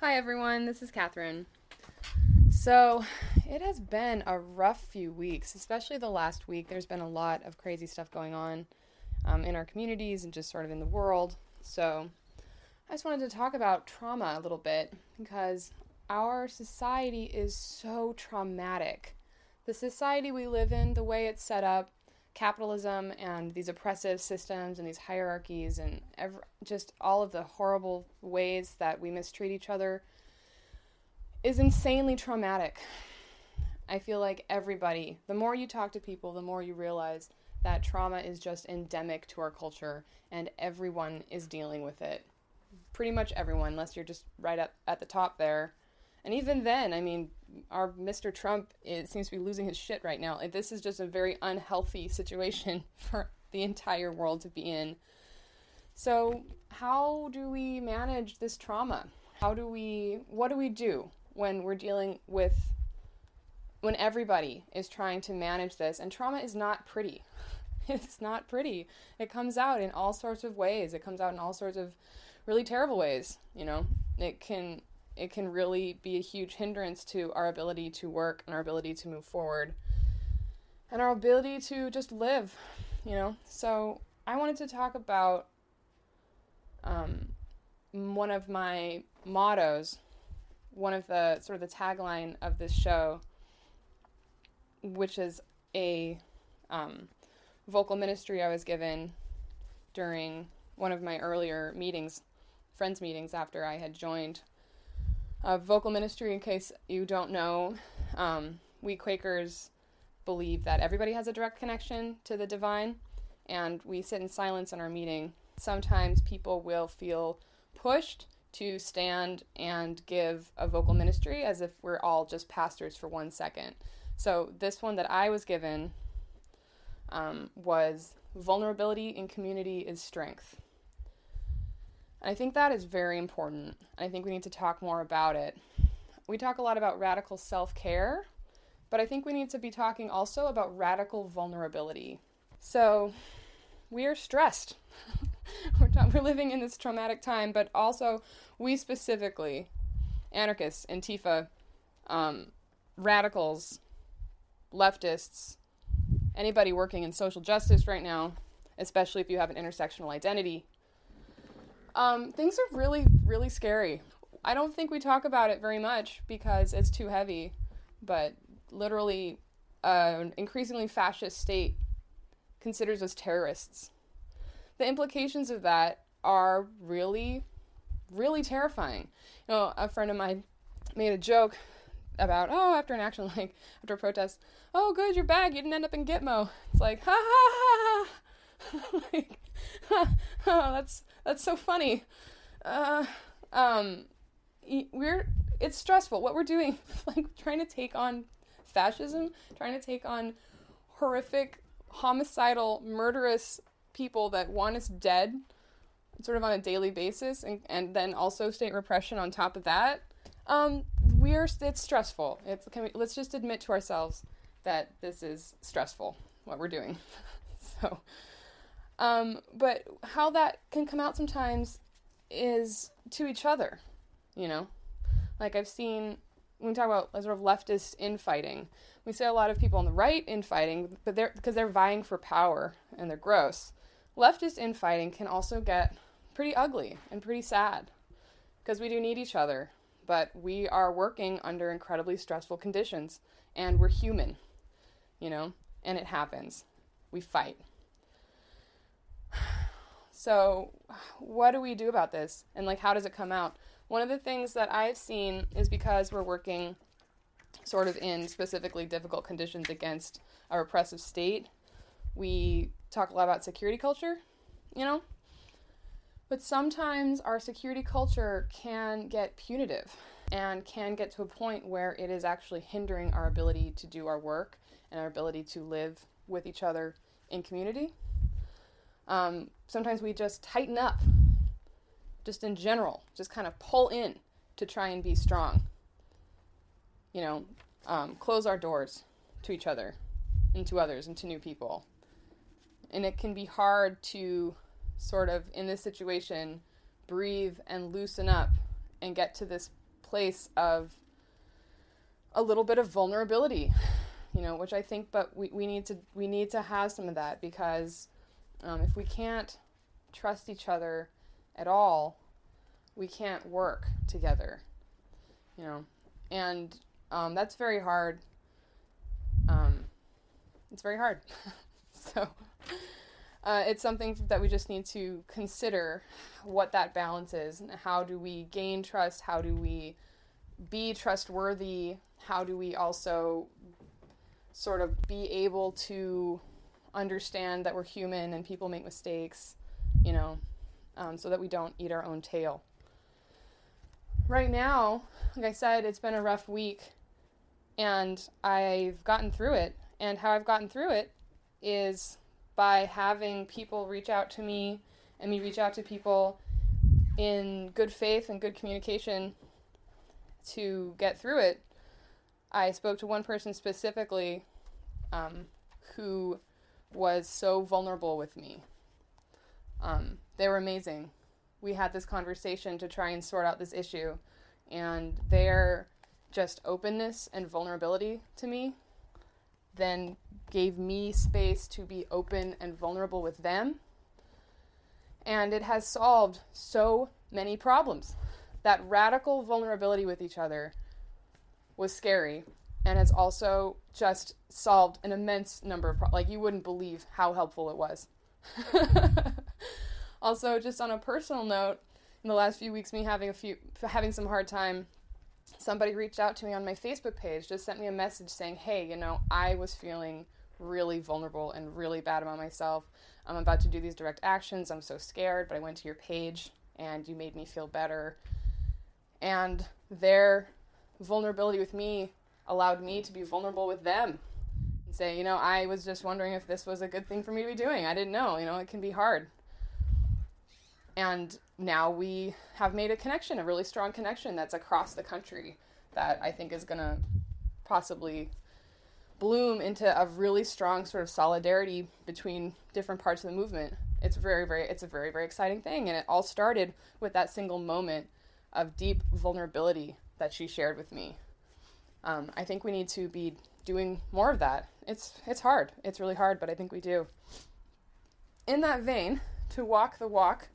Hi, everyone. This is Katherine. So, it has been a rough few weeks, especially the last week. There's been a lot of crazy stuff going on um, in our communities and just sort of in the world. So, I just wanted to talk about trauma a little bit because our society is so traumatic. The society we live in, the way it's set up, capitalism and these oppressive systems and these hierarchies and just all of the horrible ways that we mistreat each other is insanely traumatic. I feel like everybody, the more you talk to people, the more you realize that trauma is just endemic to our culture and everyone is dealing with it. Pretty much everyone, unless you're just right up at the top there. And even then, I mean, our Mr. Trump seems to be losing his shit right now. This is just a very unhealthy situation for the entire world to be in. So, how do we manage this trauma? How do we, what do we do when we're dealing with, when everybody is trying to manage this? And trauma is not pretty. It's not pretty. It comes out in all sorts of ways. It comes out in all sorts of really terrible ways, you know? It can it can really be a huge hindrance to our ability to work and our ability to move forward and our ability to just live, you know? So, I wanted to talk about um, one of my mottos, one of the sort of the tagline of this show, which is a um, vocal ministry I was given during one of my earlier meetings, friends' meetings after I had joined uh, vocal ministry, in case you don't know, um, we Quakers believe that everybody has a direct connection to the divine, and we sit in silence in our meeting. Sometimes people will feel pushed to stand and give a vocal ministry as if we're all just pastors for one second. So, this one that I was given um, was vulnerability in community is strength. I think that is very important. I think we need to talk more about it. We talk a lot about radical self care, but I think we need to be talking also about radical vulnerability. So, we are stressed. we're, we're living in this traumatic time, but also we specifically, anarchists, Antifa, um, radicals, leftists, anybody working in social justice right now, especially if you have an intersectional identity, um, things are really, really scary. I don't think we talk about it very much because it's too heavy, but literally, uh, an increasingly fascist state considers us terrorists. The implications of that are really, really terrifying. You know, a friend of mine made a joke about, oh, after an action, like after a protest, oh, good, you're back. You didn't end up in Gitmo. It's like, ha ha ha ha. like, oh, that's that's so funny. Uh, um, we're it's stressful. What we're doing, like trying to take on fascism, trying to take on horrific, homicidal, murderous people that want us dead, sort of on a daily basis, and and then also state repression on top of that. Um, we're it's stressful. It's we, let's just admit to ourselves that this is stressful what we're doing. so um, but how that can come out sometimes is to each other, you know? Like I've seen when we talk about sort of leftist infighting, we see a lot of people on the right infighting, but they're because they're vying for power and they're gross. Leftist infighting can also get pretty ugly and pretty sad because we do need each other, but we are working under incredibly stressful conditions and we're human, you know, and it happens. We fight. So, what do we do about this? And like how does it come out? One of the things that I've seen is because we're working sort of in specifically difficult conditions against a repressive state, we talk a lot about security culture, you know? But sometimes our security culture can get punitive and can get to a point where it is actually hindering our ability to do our work and our ability to live with each other in community. Um, sometimes we just tighten up, just in general, just kind of pull in to try and be strong. You know, um, close our doors to each other and to others and to new people. And it can be hard to sort of, in this situation, breathe and loosen up and get to this place of a little bit of vulnerability, you know, which I think, but we, we need to we need to have some of that because um, if we can't trust each other at all, we can't work together, you know, and um, that's very hard. Um, it's very hard. so uh, it's something that we just need to consider what that balance is and how do we gain trust? How do we be trustworthy? How do we also sort of be able to understand that we're human and people make mistakes, you know, um, so that we don't eat our own tail. Right now, like I said, it's been a rough week and I've gotten through it. And how I've gotten through it is by having people reach out to me and me reach out to people in good faith and good communication to get through it. I spoke to one person specifically um, who was so vulnerable with me. Um, they were amazing. We had this conversation to try and sort out this issue, and their just openness and vulnerability to me then gave me space to be open and vulnerable with them. And it has solved so many problems. That radical vulnerability with each other was scary and has also just solved an immense number of pro- like you wouldn't believe how helpful it was. also, just on a personal note, in the last few weeks, me having a few having some hard time somebody reached out to me on my Facebook page, just sent me a message saying, Hey, you know, I was feeling really vulnerable and really bad about myself. I'm about to do these direct actions. I'm so scared, but I went to your page and you made me feel better. And their vulnerability with me allowed me to be vulnerable with them and say, you know, I was just wondering if this was a good thing for me to be doing. I didn't know, you know, it can be hard. And now we have made a connection, a really strong connection that's across the country that I think is going to possibly bloom into a really strong sort of solidarity between different parts of the movement. It's very, very, it's a very, very exciting thing. And it all started with that single moment of deep vulnerability that she shared with me. Um, I think we need to be doing more of that. It's, it's hard. It's really hard, but I think we do. In that vein, to walk the walk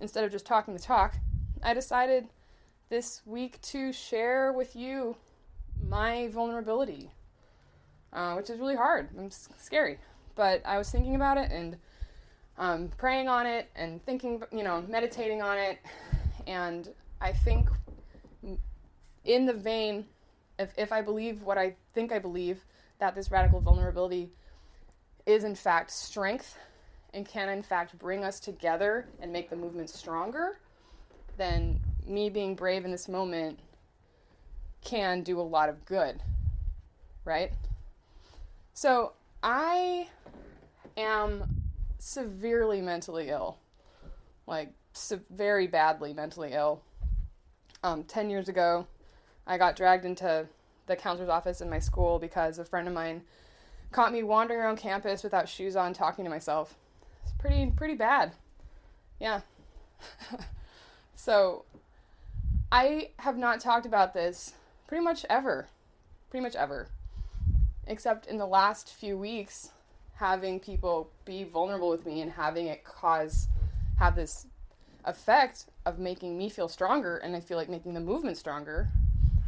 instead of just talking the talk, I decided this week to share with you my vulnerability, uh, which is really hard and scary. But I was thinking about it and um, praying on it and thinking, you know, meditating on it. And I think, in the vein, if, if I believe what I think I believe, that this radical vulnerability is in fact strength and can in fact bring us together and make the movement stronger, then me being brave in this moment can do a lot of good. Right? So I am severely mentally ill. Like, se- very badly mentally ill. Um, 10 years ago, I got dragged into the counselor's office in my school because a friend of mine caught me wandering around campus without shoes on talking to myself It's pretty pretty bad. Yeah. so I have not talked about this pretty much ever. Pretty much ever. Except in the last few weeks having people be vulnerable with me and having it cause have this effect of making me feel stronger and I feel like making the movement stronger.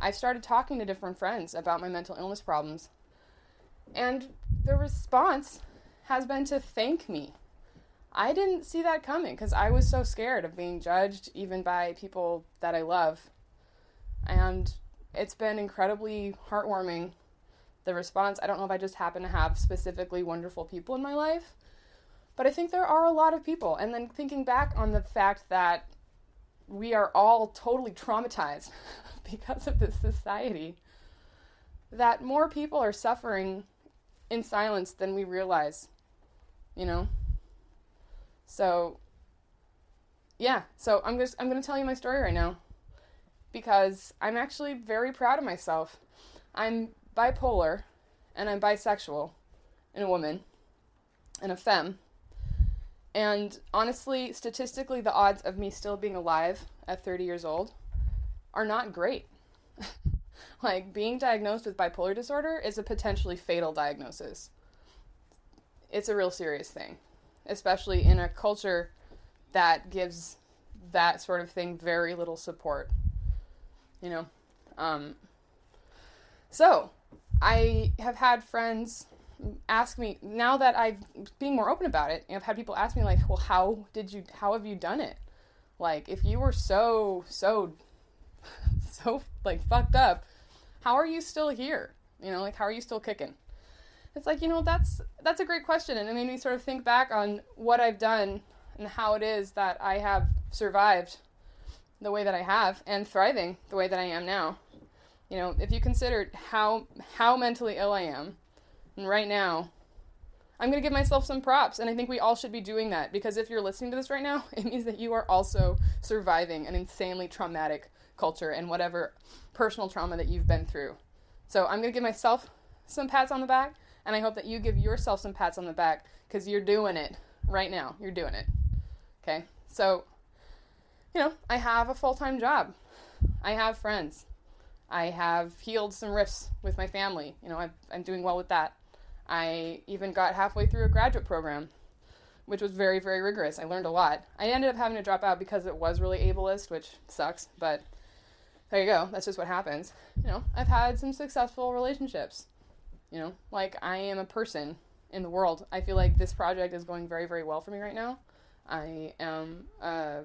I've started talking to different friends about my mental illness problems. And the response has been to thank me I didn't see that coming because I was so scared of being judged, even by people that I love. And it's been incredibly heartwarming. The response, I don't know if I just happen to have specifically wonderful people in my life, but I think there are a lot of people. And then thinking back on the fact that we are all totally traumatized because of this society, that more people are suffering in silence than we realize, you know? So yeah, so I'm just I'm to tell you my story right now because I'm actually very proud of myself. I'm bipolar and I'm bisexual and a woman and a femme. And honestly, statistically, the odds of me still being alive at 30 years old are not great. like being diagnosed with bipolar disorder is a potentially fatal diagnosis. It's a real serious thing, especially in a culture that gives that sort of thing very little support. You know, um, so I have had friends ask me now that I've being more open about it. I've had people ask me like, "Well, how did you? How have you done it? Like, if you were so so so like fucked up, how are you still here? You know, like how are you still kicking?" It's like you know that's that's a great question, and it made me sort of think back on what I've done and how it is that I have survived the way that I have and thriving the way that I am now. You know, if you consider how how mentally ill I am, and right now, I'm going to give myself some props, and I think we all should be doing that because if you're listening to this right now, it means that you are also surviving an insanely traumatic culture and whatever personal trauma that you've been through. So I'm going to give myself some pats on the back, and I hope that you give yourself some pats on the back because you're doing it right now. You're doing it. Okay? So, you know, I have a full time job, I have friends. I have healed some rifts with my family. You know, i am doing well with that. I even got halfway through a graduate program, which was very, very rigorous. I learned a lot. I ended up having to drop out because it was really ableist, which sucks, but there you go. That's just what happens. You know, I've had some successful relationships. You know, like I am a person in the world. I feel like this project is going very, very well for me right now. I am a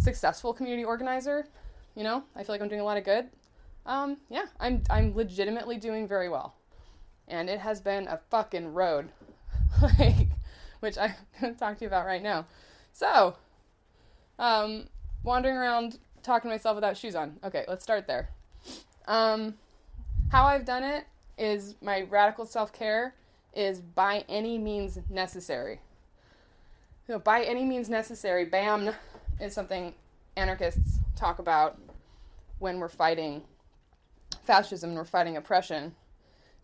successful community organizer. You know, I feel like I'm doing a lot of good. Um, yeah, I'm I'm legitimately doing very well, and it has been a fucking road, like, which I'm gonna talk to you about right now. So, um, wandering around talking to myself without shoes on. Okay, let's start there. Um, how I've done it is my radical self care is by any means necessary. So, by any means necessary, BAM is something anarchists talk about when we're fighting fascism and we're fighting oppression.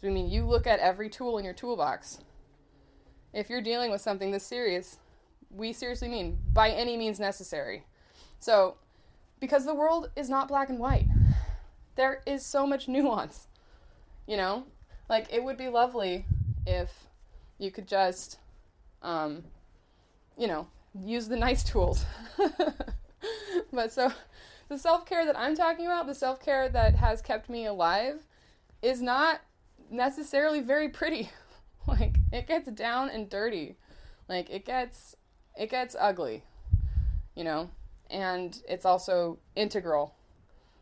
I mean, you look at every tool in your toolbox. If you're dealing with something this serious, we seriously mean by any means necessary. So, because the world is not black and white, there is so much nuance. You know, like it would be lovely if you could just, um, you know, use the nice tools. but so the self care that I'm talking about, the self care that has kept me alive, is not necessarily very pretty. like it gets down and dirty. Like it gets it gets ugly. You know? And it's also integral.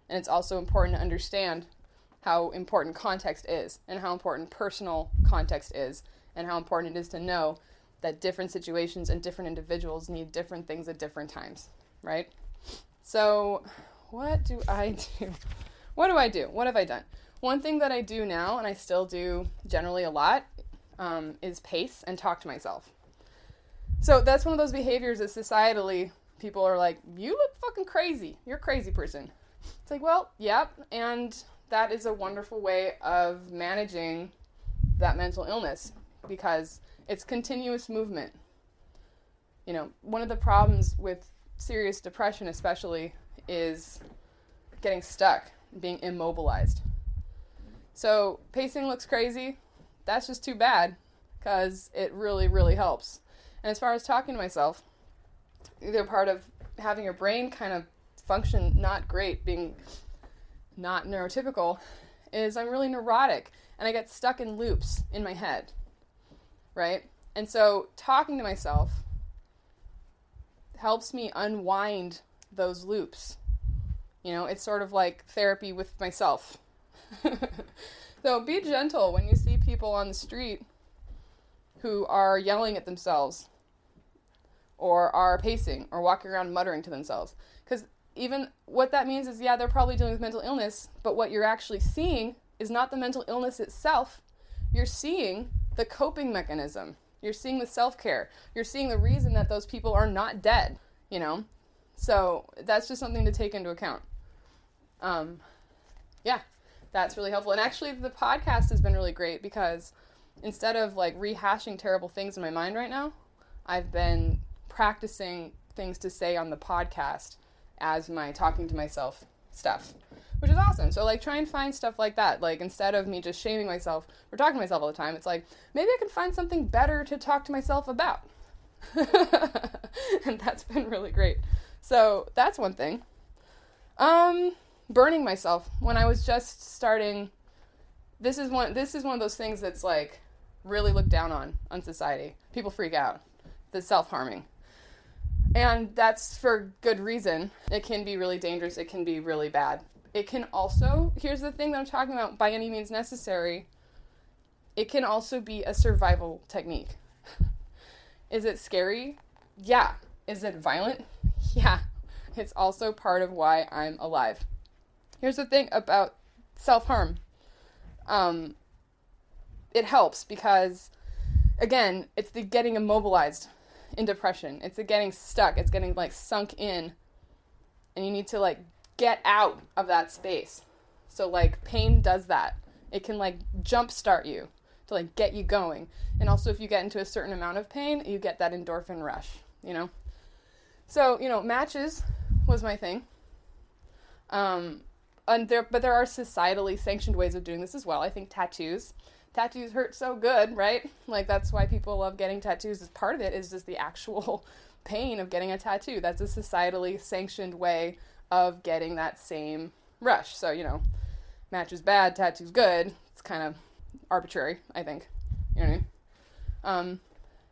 And it's also important to understand how important context is and how important personal context is and how important it is to know that different situations and different individuals need different things at different times, right? So, what do I do? What do I do? What have I done? One thing that I do now, and I still do generally a lot, um, is pace and talk to myself. So that's one of those behaviors that societally people are like, you look fucking crazy. You're a crazy person. It's like, well, yep, and that is a wonderful way of managing that mental illness because it's continuous movement. You know, one of the problems with serious depression, especially, is getting stuck, being immobilized. So, pacing looks crazy. That's just too bad because it really, really helps. And as far as talking to myself, the part of having your brain kind of function not great, being not neurotypical, is I'm really neurotic and I get stuck in loops in my head. Right? And so, talking to myself helps me unwind those loops. You know, it's sort of like therapy with myself. so be gentle when you see people on the street who are yelling at themselves or are pacing or walking around muttering to themselves. Because even what that means is, yeah, they're probably dealing with mental illness, but what you're actually seeing is not the mental illness itself. You're seeing the coping mechanism. You're seeing the self care. You're seeing the reason that those people are not dead, you know? So that's just something to take into account. Um, yeah, that's really helpful. And actually, the podcast has been really great because instead of like rehashing terrible things in my mind right now, I've been practicing things to say on the podcast as my talking to myself stuff, which is awesome. So like try and find stuff like that. Like instead of me just shaming myself or talking to myself all the time, it's like maybe I can find something better to talk to myself about. and that's been really great. So that's one thing. Um burning myself when I was just starting this is one this is one of those things that's like really looked down on on society. People freak out. The self-harming. And that's for good reason. It can be really dangerous, it can be really bad. It can also, here's the thing that I'm talking about by any means necessary. It can also be a survival technique. Is it scary? Yeah. Is it violent? Yeah. It's also part of why I'm alive. Here's the thing about self harm um, it helps because, again, it's the getting immobilized in depression. It's the getting stuck. It's getting like sunk in, and you need to like get out of that space. So like pain does that. It can like jumpstart you to like get you going. And also if you get into a certain amount of pain, you get that endorphin rush, you know? So, you know, matches was my thing. Um and there but there are societally sanctioned ways of doing this as well. I think tattoos tattoos hurt so good, right? Like that's why people love getting tattoos. As part of it is just the actual pain of getting a tattoo. That's a societally sanctioned way of getting that same rush. So, you know, match is bad, tattoo's good. It's kind of arbitrary, I think. You know what I mean? Um,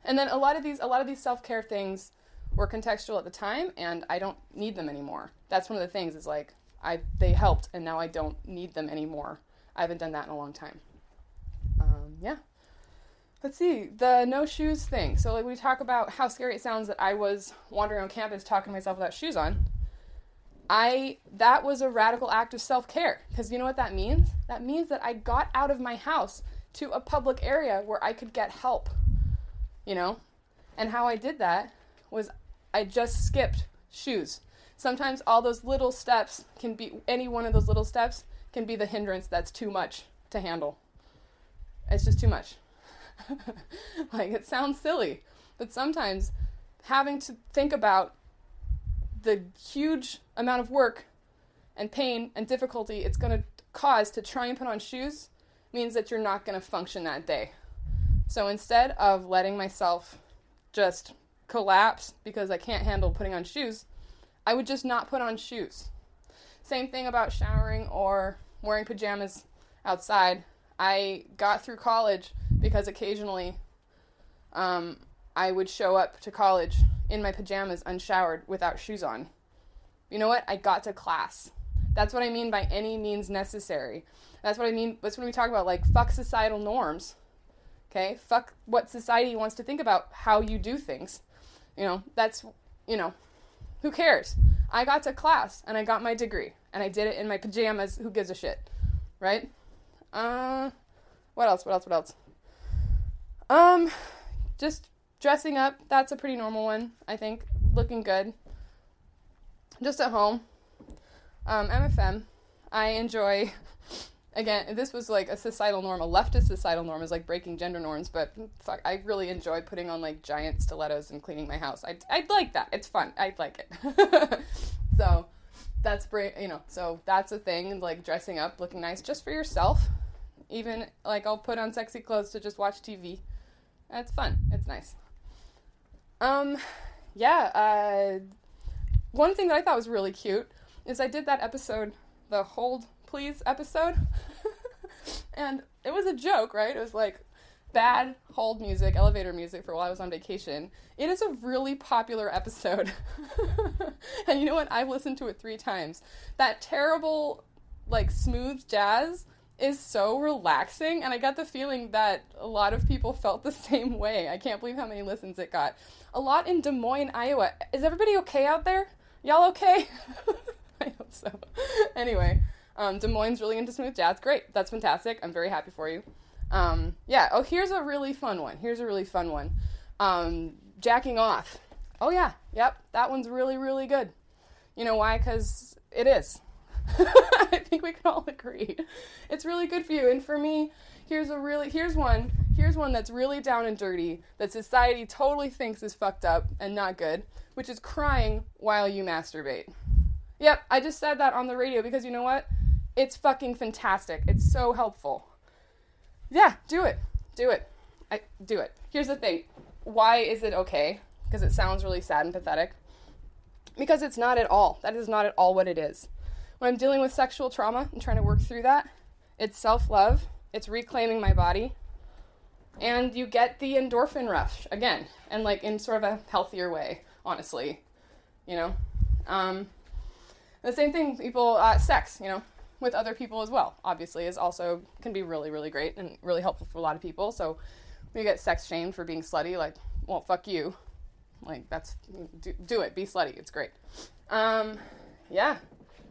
and then a lot of these a lot of these self-care things were contextual at the time and I don't need them anymore. That's one of the things is like I they helped and now I don't need them anymore. I haven't done that in a long time. Um, yeah. Let's see the no shoes thing. So like we talk about how scary it sounds that I was wandering on campus talking to myself without shoes on. I that was a radical act of self-care because you know what that means? That means that I got out of my house to a public area where I could get help. You know? And how I did that was I just skipped shoes sometimes all those little steps can be any one of those little steps can be the hindrance that's too much to handle. It's just too much. like it sounds silly, but sometimes having to think about the huge amount of work and pain and difficulty it's going to cause to try and put on shoes means that you're not going to function that day. So instead of letting myself just collapse because I can't handle putting on shoes, I would just not put on shoes. Same thing about showering or wearing pajamas outside. I got through college because occasionally um, I would show up to college in my pajamas unshowered without shoes on. You know what? I got to class. That's what I mean by any means necessary. That's what I mean. That's when we talk about like fuck societal norms. Okay? Fuck what society wants to think about how you do things. You know, that's, you know, who cares? I got to class and I got my degree and I did it in my pajamas. Who gives a shit? Right? Uh, what else? What else? What else? Um, just dressing up. That's a pretty normal one, I think. Looking good. Just at home. Um, MFM. I enjoy again, this was like a societal norm, a leftist societal norm is like breaking gender norms, but fuck, I really enjoy putting on like giant stilettos and cleaning my house. I I'd like that. It's fun. I'd like it. so that's great, you know. So that's a thing, like dressing up, looking nice, just for yourself. Even like I'll put on sexy clothes to just watch TV. It's fun. It's nice. Um, yeah. Uh, one thing that I thought was really cute is I did that episode, the hold please episode. and it was a joke, right? It was like bad hold music, elevator music for while I was on vacation. It is a really popular episode. and you know what? I've listened to it three times. That terrible, like, smooth jazz is so relaxing, and I got the feeling that a lot of people felt the same way. I can't believe how many listens it got. A lot in Des Moines, Iowa. Is everybody okay out there? Y'all okay? I hope so. anyway, um, Des Moines really into smooth jazz. Great. That's fantastic. I'm very happy for you. Um, yeah. Oh, here's a really fun one. Here's a really fun one. Um, jacking off. Oh, yeah. Yep. That one's really, really good. You know why? Because it is. I think we can all agree. It's really good for you. And for me, here's a really, here's one. Here's one that's really down and dirty that society totally thinks is fucked up and not good, which is crying while you masturbate. Yep, I just said that on the radio because you know what? It's fucking fantastic. It's so helpful. Yeah, do it. Do it. I do it. Here's the thing. Why is it okay? Because it sounds really sad and pathetic. Because it's not at all. That is not at all what it is. When I'm dealing with sexual trauma and trying to work through that, it's self-love, it's reclaiming my body, and you get the endorphin rush again, and like in sort of a healthier way, honestly. You know? Um, the same thing, people, uh, sex, you know, with other people as well, obviously, is also can be really, really great and really helpful for a lot of people. So when you get sex shamed for being slutty, like, well, fuck you. Like, that's, do, do it, be slutty, it's great. Um, yeah.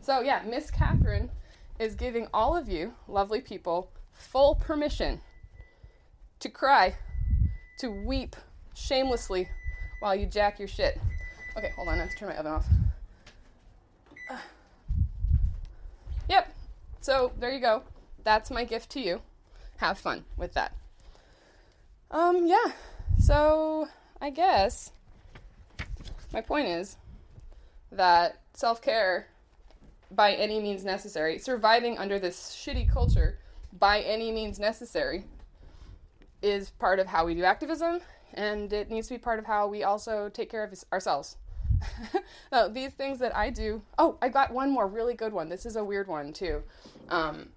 So, yeah, Miss Katherine is giving all of you, lovely people, full permission to cry, to weep shamelessly while you jack your shit. Okay, hold on, I have to turn my oven off. Yep. So there you go. That's my gift to you. Have fun with that. Um, yeah. So I guess my point is that self care, by any means necessary, surviving under this shitty culture, by any means necessary, is part of how we do activism, and it needs to be part of how we also take care of ourselves. No, these things that I do. Oh, I got one more really good one. This is a weird one too. Um,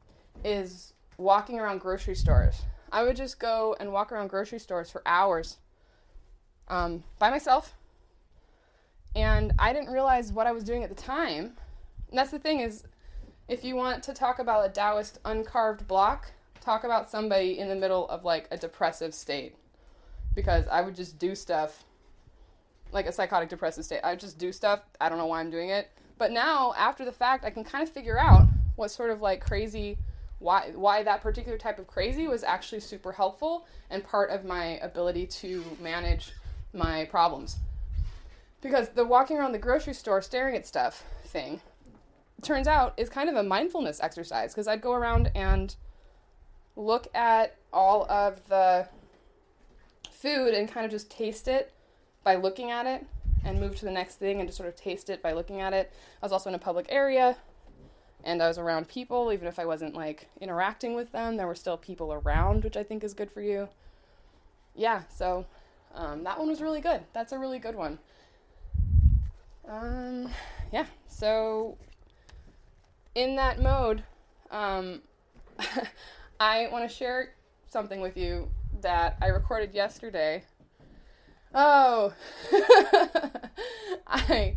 is walking around grocery stores. I would just go and walk around grocery stores for hours um, by myself. And I didn't realize what I was doing at the time. And that's the thing is, if you want to talk about a Taoist uncarved block, talk about somebody in the middle of like a depressive state. Because I would just do stuff like a psychotic depressive state. I just do stuff. I don't know why I'm doing it. But now, after the fact, I can kind of figure out what sort of like crazy why why that particular type of crazy was actually super helpful and part of my ability to manage my problems. Because the walking around the grocery store staring at stuff thing turns out is kind of a mindfulness exercise because I'd go around and look at all of the food and kind of just taste it by looking at it and move to the next thing and just sort of taste it by looking at it. I was also in a public area and I was around people, even if I wasn't like interacting with them, there were still people around, which I think is good for you. Yeah, so um, that one was really good. That's a really good one. Um, yeah, so in that mode, um, I want to share something with you that I recorded yesterday Oh, I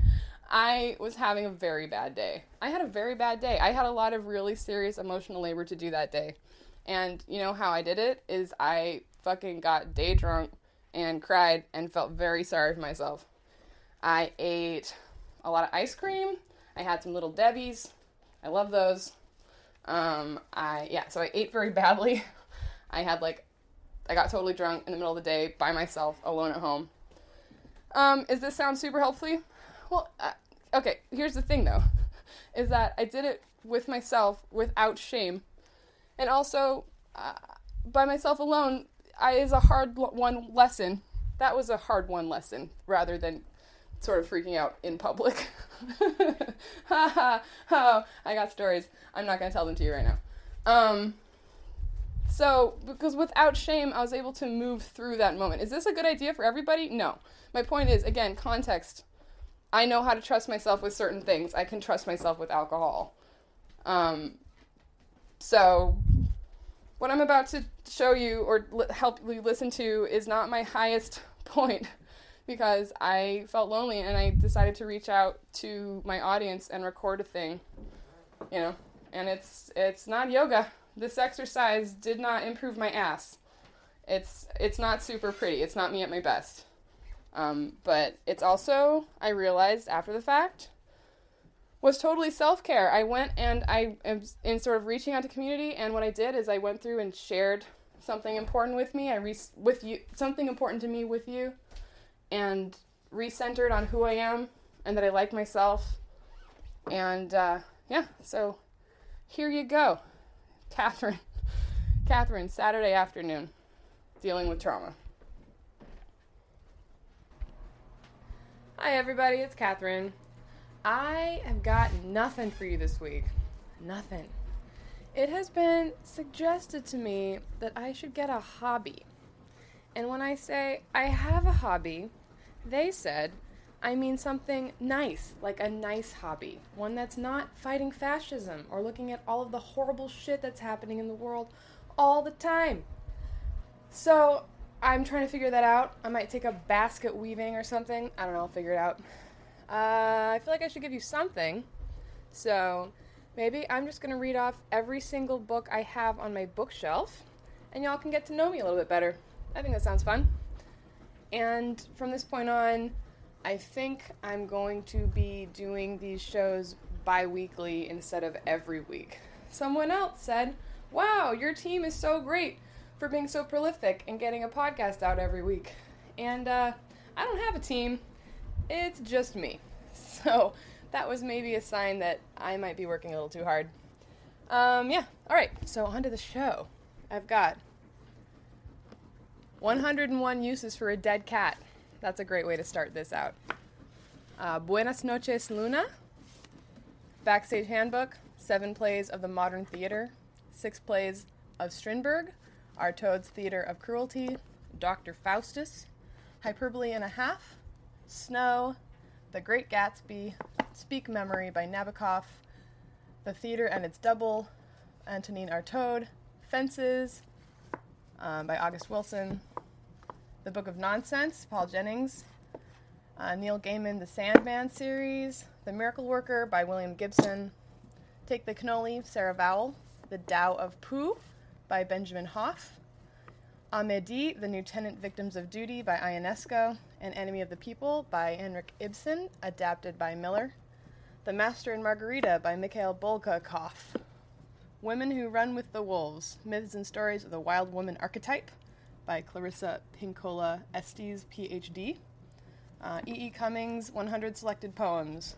I was having a very bad day. I had a very bad day. I had a lot of really serious emotional labor to do that day. And you know how I did it is I fucking got day drunk and cried and felt very sorry for myself. I ate a lot of ice cream. I had some little Debbie's. I love those. Um, I yeah, so I ate very badly. I had like I got totally drunk in the middle of the day by myself, alone at home. Um, is this sound super helpful? Well, uh, okay. Here's the thing, though, is that I did it with myself without shame, and also uh, by myself alone. I is a hard one lesson. That was a hard one lesson, rather than sort of freaking out in public. Ha ha! oh, I got stories. I'm not gonna tell them to you right now. Um, so, because without shame, I was able to move through that moment. Is this a good idea for everybody? No. My point is, again, context. I know how to trust myself with certain things. I can trust myself with alcohol. Um, so, what I'm about to show you or help you listen to is not my highest point because I felt lonely and I decided to reach out to my audience and record a thing, you know. And it's it's not yoga this exercise did not improve my ass. It's it's not super pretty. It's not me at my best. Um, but it's also I realized after the fact was totally self care. I went and I am in sort of reaching out to community, and what I did is I went through and shared something important with me. I re- with you something important to me with you, and recentered on who I am and that I like myself. And uh, yeah, so here you go. Katherine, Katherine, Saturday afternoon, dealing with trauma. Hi, everybody, it's Katherine. I have got nothing for you this week. Nothing. It has been suggested to me that I should get a hobby. And when I say I have a hobby, they said I mean something nice, like a nice hobby. One that's not fighting fascism or looking at all of the horrible shit that's happening in the world all the time. So I'm trying to figure that out. I might take a basket weaving or something. I don't know, I'll figure it out. Uh, I feel like I should give you something. So maybe I'm just going to read off every single book I have on my bookshelf, and y'all can get to know me a little bit better. I think that sounds fun. And from this point on, I think I'm going to be doing these shows bi weekly instead of every week. Someone else said, Wow, your team is so great for being so prolific and getting a podcast out every week. And uh, I don't have a team, it's just me. So that was maybe a sign that I might be working a little too hard. Um, yeah, alright, so on to the show. I've got 101 uses for a dead cat. That's a great way to start this out. Uh, Buenas noches, Luna. Backstage Handbook, seven plays of the modern theater, six plays of Strindberg, Artaud's Theater of Cruelty, Dr. Faustus, Hyperbole and a Half, Snow, The Great Gatsby, Speak Memory by Nabokov, The Theater and Its Double, Antonin Artaud, Fences um, by August Wilson, The Book of Nonsense, Paul Jennings, uh, Neil Gaiman, The Sandman series, The Miracle Worker by William Gibson, Take the Cannoli, Sarah Vowell, The Tao of Pooh by Benjamin Hoff, Amédée, The New Tenant Victims of Duty by Ionesco, and Enemy of the People by Henrik Ibsen, adapted by Miller, The Master and Margarita by Mikhail Bulgakov, Women Who Run with the Wolves, Myths and Stories of the Wild Woman Archetype by Clarissa Pinkola Estes, PhD, uh, E. Cummings, 100 Selected Poems,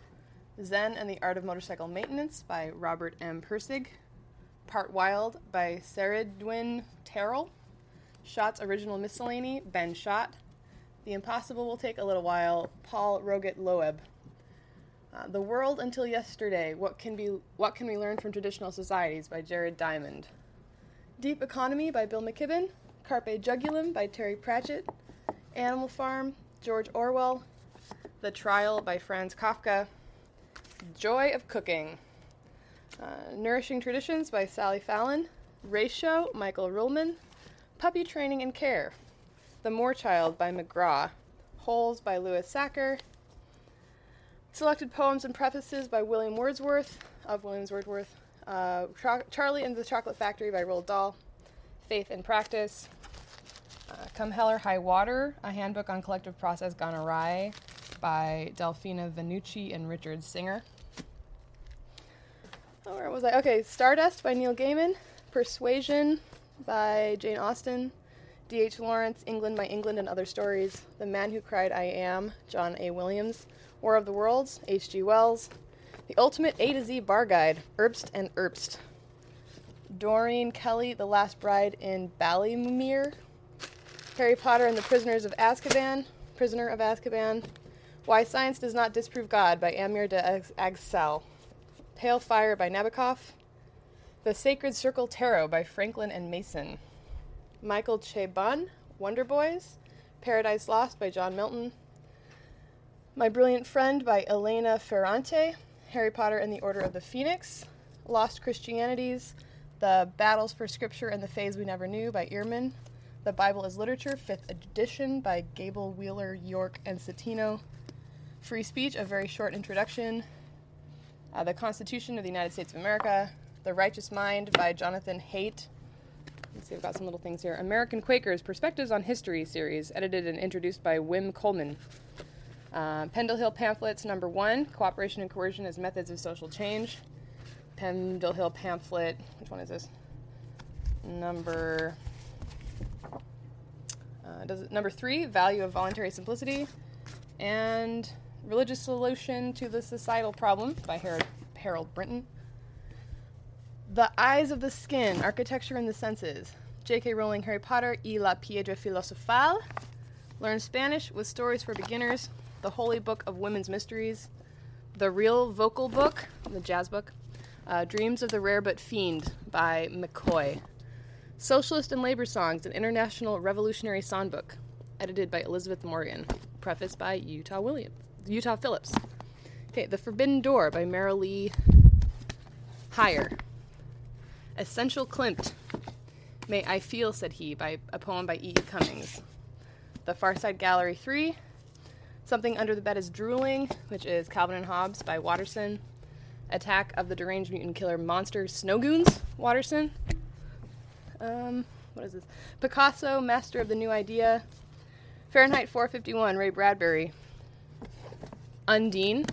Zen and the Art of Motorcycle Maintenance by Robert M. Pirsig, Part Wild by Ceiridwen Terrill, Schott's Original Miscellany, Ben Schott, The Impossible Will Take a Little While, Paul Rogat Loeb. Uh, the World Until Yesterday, What Can, be, what Can We Learn from Traditional Societies by Jared Diamond. Deep Economy by Bill McKibben, Carpe Jugulum by Terry Pratchett, Animal Farm, George Orwell, The Trial by Franz Kafka, Joy of Cooking, uh, Nourishing Traditions by Sally Fallon, Ratio, Michael Ruhlman, Puppy Training and Care, The Moor Child by McGraw, Holes by Louis Sachar, Selected Poems and Prefaces by William Wordsworth, of William Wordsworth, uh, Char- Charlie and the Chocolate Factory by Roald Dahl, Faith and Practice, uh, Come Hell or High Water, a handbook on collective process gone awry by Delfina Vannucci and Richard Singer. Oh, where was I? Okay, Stardust by Neil Gaiman, Persuasion by Jane Austen, D.H. Lawrence, England My England and Other Stories, The Man Who Cried I Am, John A. Williams, War of the Worlds, H.G. Wells, The Ultimate A to Z Bar Guide, Herbst and Herbst, Doreen Kelly, The Last Bride in Ballymere, Harry Potter and the Prisoners of Azkaban, Prisoner of Azkaban, Why Science Does Not Disprove God by Amir D. Aczel, Pale Fire by Nabokov, The Sacred Circle Tarot by Franklin and Mason, Michael Chabon, Wonder Boys, Paradise Lost by John Milton, My Brilliant Friend by Elena Ferrante, Harry Potter and the Order of the Phoenix, Lost Christianities, The Battles for Scripture and the Faiths We Never Knew by Ehrman, The Bible as Literature, 5th edition by Gabel Wheeler, York, and Citino, Free Speech, a very short introduction, uh, The Constitution of the United States of America, The Righteous Mind by Jonathan Haidt. Let's see, I've got some little things here. American Quakers Perspectives on History series, edited and introduced by Wim Coleman. Uh, Pendle Hill Pamphlets, number one Cooperation and Coercion as Methods of Social Change. Pendle Hill Pamphlet, which one is this? Number. Uh, does it, number three, Value of Voluntary Simplicity. And Religious Solution to the Societal Problem by Harold, Harold Brinton. The Eyes of the Skin, Architecture and the Senses. J.K. Rowling, Harry Potter, y la Piedra Filosofal. Learn Spanish with Stories for Beginners. The Holy Book of Women's Mysteries. The Real Vocal Book, the jazz book. Uh, Dreams of the Rarebit Fiend by McCoy. Socialist and Labor Songs, an International Revolutionary Songbook, edited by Elizabeth Morgan. Preface by Utah Williams, Utah Phillips. Okay, The Forbidden Door by Marilee. Essential Klimt. May I Feel, said he, by a poem by E. E. Cummings. The Far Side Gallery 3. Something Under the Bed is Drooling, which is Calvin and Hobbes by Watterson. Attack of the Deranged Mutant Killer Monster Snowgoons, Watterson. Um, what is this? Picasso, Master of the New Idea. Fahrenheit 451, Ray Bradbury. Undine.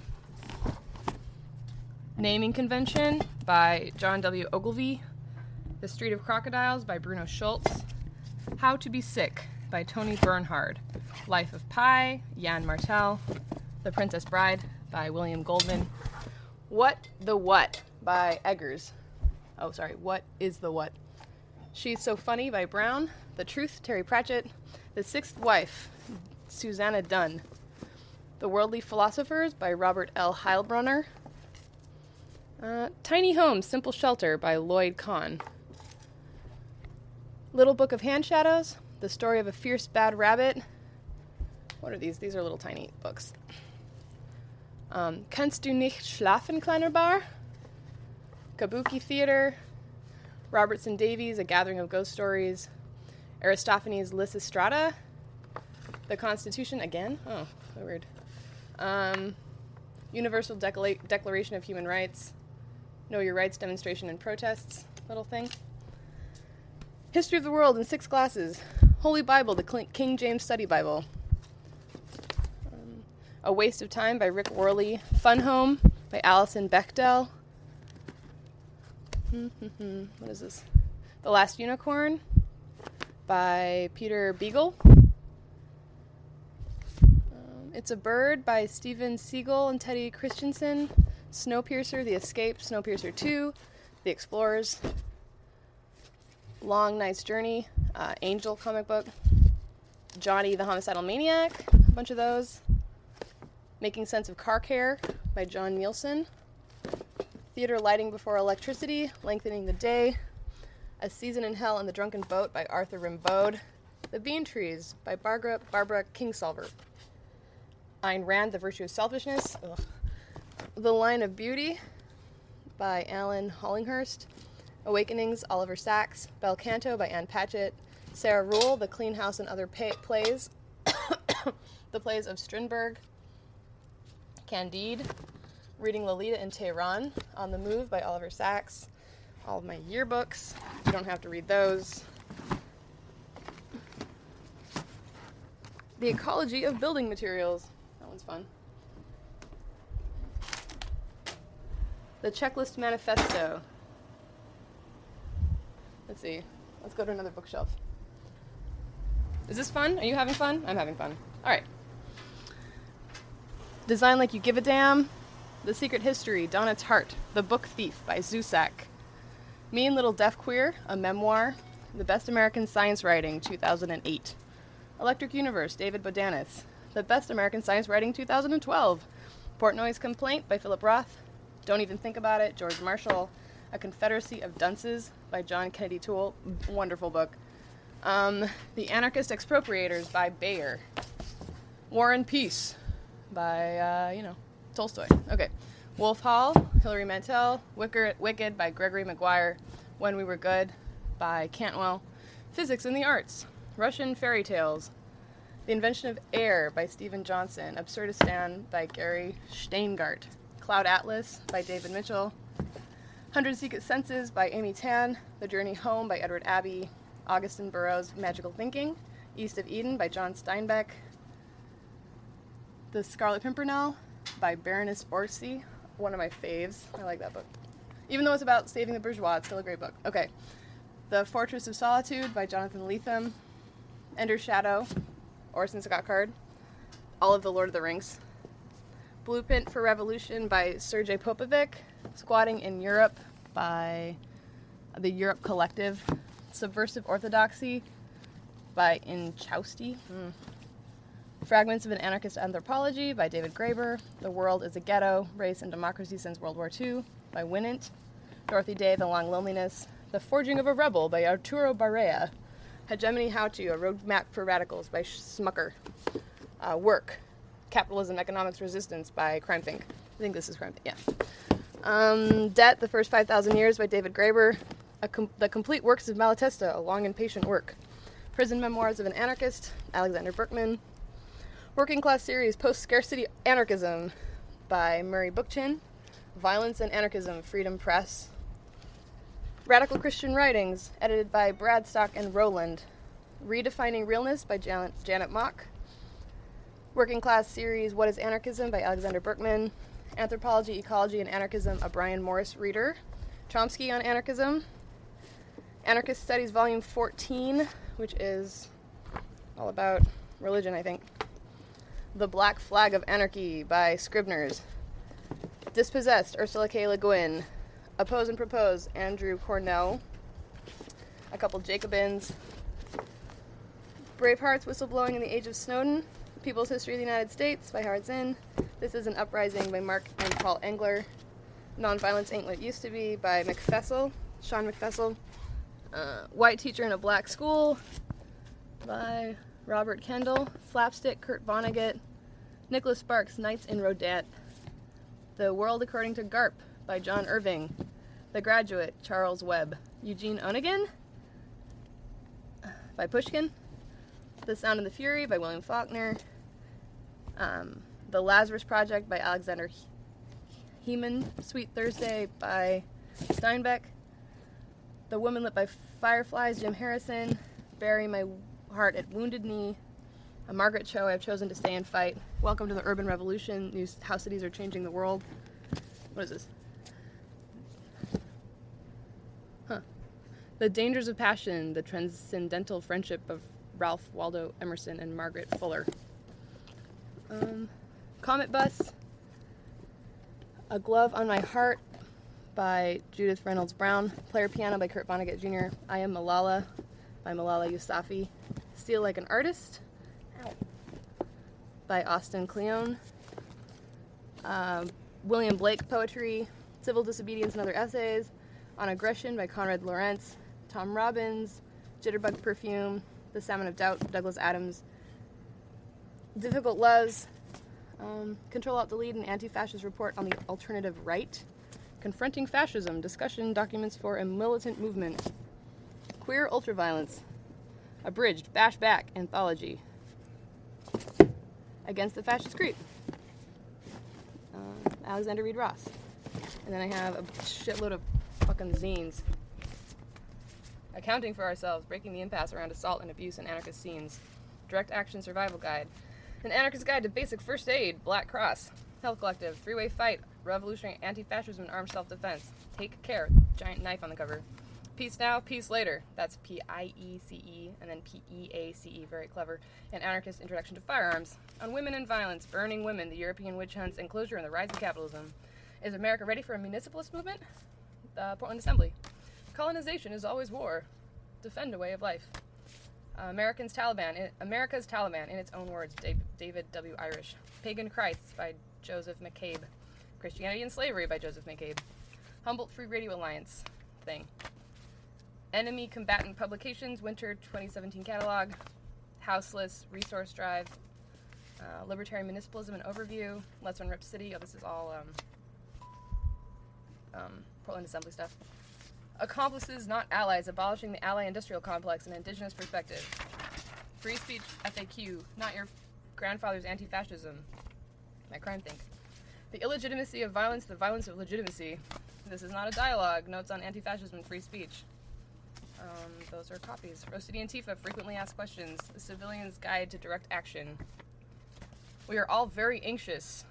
Naming Convention by John W. Ogilvy. The Street of Crocodiles by Bruno Schulz. How to Be Sick by Tony Bernhard. Life of Pi, Yann Martel. The Princess Bride by William Goldman. What the What by Eggers. Oh, sorry. What is the What? She's So Funny by Brown. The Truth, Terry Pratchett. The Sixth Wife, Suzannah Dunn. The Worldly Philosophers by Robert L. Heilbroner. Uh, Tiny Home, Simple Shelter by Lloyd Kahn. Little Book of Hand Shadows, The Story of a Fierce Bad Rabbit. What are these? These are little tiny books. Um, Kannst du nicht schlafen, kleiner Bar? Kabuki Theater. Robertson Davies, A Gathering of Ghost Stories. Aristophanes' Lysistrata. The Constitution again? Oh, so weird. Um, Universal Decla- Declaration of Human Rights. Know Your Rights Demonstration and Protests, little thing. History of the World in Six Glasses. Holy Bible, the King James Study Bible. A Waste of Time by Rick Worley. Fun Home by Alison Bechdel. what is this? The Last Unicorn by Peter Beagle. Um, it's a Bird by Steven Seagle and Teddy Kristiansen. Snowpiercer, The Escape, Snowpiercer 2, The Explorers, Long Night's Journey, uh, Angel comic book, Johnny the Homicidal Maniac, a bunch of those. Making Sense of Car Care by John Nielsen. Theater Lighting Before Electricity, Lengthening the Day. A Season in Hell and the Drunken Boat by Arthur Rimbaud. The Bean Trees by Barbara, Barbara Kingsolver. Ayn Rand, The Virtue of Selfishness. Ugh. The Line of Beauty by Alan Hollinghurst. Awakenings, Oliver Sacks. Bel Canto by Ann Patchett. Sarah Ruhl, The Clean House and Other Plays. the Plays of Strindberg. Candide. Reading Lolita in Tehran. On the Move by Oliver Sacks. All of my yearbooks. You don't have to read those. The Ecology of Building Materials. That one's fun. The Checklist Manifesto. Let's see. Let's go to another bookshelf. Is this fun? Are you having fun? I'm having fun. All right. Design Like You Give a Damn. The Secret History, Donna Tartt. The Book Thief by Zusak. Mean Little Deaf Queer, a memoir. The Best American Science Writing, 2008. Electric Universe, David Bodanis. The Best American Science Writing, 2012. Portnoy's Complaint by Philip Roth. Don't Even Think About It, George Marshall. A Confederacy of Dunces by John Kennedy Toole. Wonderful book. Um, the Anarchist Expropriators by Bayer. War and Peace by, uh, you know, Tolstoy. Okay. Wolf Hall, Hilary Mantel. Wicker, Wicked by Gregory Maguire. When We Were Good by Cantwell. Physics and the Arts. Russian Fairy Tales. The Invention of Air by Steven Johnson. Absurdistan by Gary Shteyngart. Cloud Atlas by David Mitchell. Hundred Secret Senses by Amy Tan. The Journey Home by Edward Abbey. Augusten Burroughs' Magical Thinking. East of Eden by John Steinbeck. The Scarlet Pimpernel by Baroness Orczy. One of my faves. I like that book. Even though it's about saving the bourgeois, it's still a great book. Okay. The Fortress of Solitude by Jonathan Lethem. Ender's Shadow, Orson Scott Card. All of the Lord of the Rings. Blueprint for Revolution by Sergei Popovic. Squatting in Europe by the Europe Collective. Subversive Orthodoxy by Inchausti. Mm. Fragments of an Anarchist Anthropology by David Graeber. The World is a Ghetto, Race and Democracy Since World War II by Winant. Dorothy Day, The Long Loneliness. The Forging of a Rebel by Arturo Barea. Hegemony How To, A Roadmap for Radicals by Smucker. Uh, work, Capitalism, Economics, Resistance by CrimethInc. I think this is CrimethInc, yeah. Um, Debt, The First 5,000 Years by David Graeber. Com- the Complete Works of Malatesta, A Long and Patient Work. Prison Memoirs of an Anarchist, Alexander Berkman. Working Class Series Post Scarcity Anarchism by Murray Bookchin. Violence and Anarchism, Freedom Press. Radical Christian Writings, edited by Bradstock and Rowland. Redefining Realness by Janet, Janet Mock. Working Class Series What is Anarchism by Alexander Berkman. Anthropology, Ecology, and Anarchism, a Brian Morris reader. Chomsky on Anarchism. Anarchist Studies, Volume 14, which is all about religion, I think. The Black Flag of Anarchy by Scribners. Dispossessed, Ursula K. Le Guin. Oppose and Propose, Andrew Cornell. A couple Jacobins. Bravehearts, Whistleblowing in the Age of Snowden. People's History of the United States by Howard Zinn. This is an Uprising by Mark and Paul Engler. Nonviolence Ain't What It Used to Be by Meckfessel, Shon Meckfessel. Uh, White Teacher in a Black School by Robert Kendall. Slapstick, Kurt Vonnegut. Nicholas Sparks, Nights in Rodanthe. The World According to Garp by John Irving. The Graduate, Charles Webb. Eugene Onegin by Pushkin. The Sound and the Fury by William Faulkner. Um, the Lazarus Project by Aleksandar Hemon. Sweet Thursday by Steinbeck. The Woman Lit by Fireflies, Jim Harrison. Bury My Heart at Wounded Knee. A Margaret Cho, I've chosen to stay and fight. Welcome to the Urban Revolution. How cities are changing the world. What is this? Huh. The Dangers of Passion, the Transcendental Friendship of Ralph Waldo Emerson and Margaret Fuller. Um, Comet Bus, A Glove on My Heart by Judith Reynolds Brown, Player Piano by Kurt Vonnegut Jr., I Am Malala by Malala Yousafzai, Steal Like an Artist. By Austin Kleon, um, William Blake Poetry, Civil Disobedience and Other Essays, On Aggression by Konrad Lorenz, Tom Robbins, Jitterbug Perfume, The Salmon of Doubt, Douglas Adams, Difficult Loves, um, Control Alt Delete, an anti fascist report on the alternative right, Confronting Fascism, discussion documents for a militant movement, Queer Ultraviolence, Abridged Bash Back Anthology, Against the Fascist Creep, uh, Alexander Reed Ross. And then I have a shitload of fucking zines. Accounting for Ourselves, Breaking the Impasse Around Assault and Abuse in Anarchist Scenes, Direct Action Survival Guide, An Anarchist Guide to Basic First Aid, Black Cross, Health Collective, Three Way Fight, Revolutionary Anti Fascism and Armed Self Defense, Take Care, giant knife on the cover. Peace Now, Peace Later. That's P I E C E and then P E A C E, very clever. An Anarchist Introduction to Firearms. On Women and Violence, Burning Women, the European Witch Hunts, Enclosure, and the Rise of Capitalism. Is America ready for a municipalist movement? The Portland Assembly. Colonization is always war. Defend a way of life. Uh, Americans Taliban, America's Taliban, in its own words, David W. Irish. Pagan Christs by Joseph McCabe. Christianity and Slavery by Joseph McCabe. Humboldt Free Radio Alliance thing. Enemy Combatant Publications, Winter 2017 catalog. Houseless Resource Drive. Uh, Libertarian Municipalism and Overview. Let's Run Rip City. Oh, this is all um, um, Portland Assembly stuff. Accomplices, not allies, abolishing the ally industrial complex in an indigenous perspective. Free speech FAQ, not your grandfather's anti fascism. My crime think. The illegitimacy of violence, the violence of legitimacy. This is not a dialogue. Notes on anti fascism and free speech. Um, those are copies. Rose City Antifa, frequently asked questions. The Civilian's Guide to Direct Action. We are all very anxious.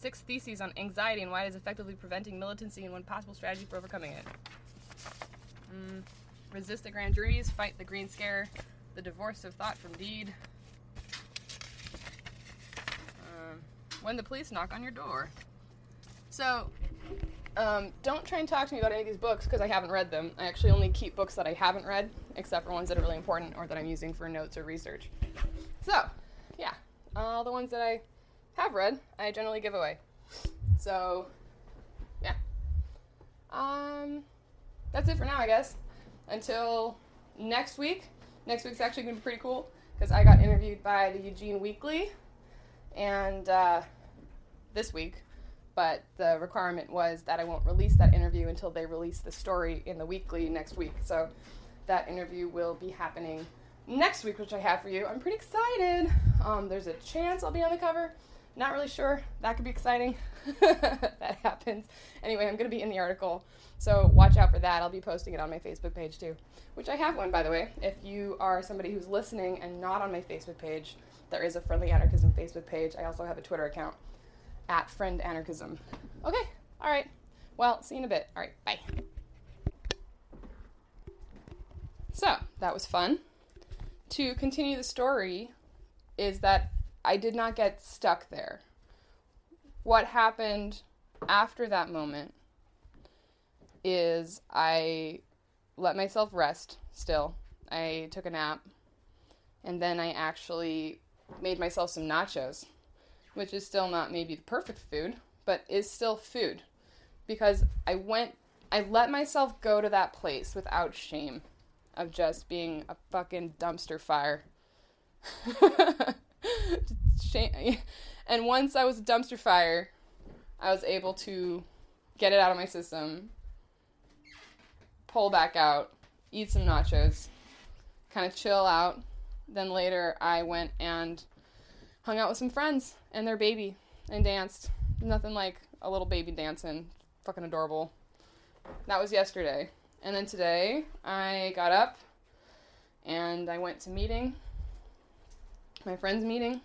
Six theses on anxiety and why it is effectively preventing militancy and one possible strategy for overcoming it. Mm. Resist the grand juries, fight the green scare, the divorce of thought from deed. Um, when the police knock on your door. So, um, don't try and talk to me about any of these books because I haven't read them. I actually only keep books that I haven't read, except for ones that are really important or that I'm using for notes or research. So, yeah, all the ones that I have read, I generally give away. So, yeah. Um, that's it for now, I guess. Until next week. Next week's actually going to be pretty cool because I got interviewed by the Eugene Weekly and uh, this week. But the requirement was that I won't release that interview until they release the story in the weekly next week. So that interview will be happening next week, which I have for you. I'm pretty excited. Um, there's a chance I'll be on the cover. Not really sure. That could be exciting. that happens. Anyway, I'm going to be in the article. So watch out for that. I'll be posting it on my Facebook page too, which I have one, by the way. If you are somebody who's listening and not on my Facebook page, there is a Friendly Anarchism Facebook page. I also have a Twitter account at Friend Anarchism. Okay, all right. Well, see you in a bit. All right, bye. So, that was fun. To continue the story, is that I did not get stuck there. What happened after that moment is I let myself rest still. I took a nap and then I actually made myself some nachos, which is still not maybe the perfect food, but is still food because I went I let myself go to that place without shame of just being a fucking dumpster fire. shame. And once I was a dumpster fire, I was able to get it out of my system, pull back out, eat some nachos, kind of chill out. Then later, I went and hung out with some friends and their baby and danced. Nothing like a little baby dancing. Fucking adorable. That was yesterday. And then today, I got up and I went to meeting, my friend's meeting.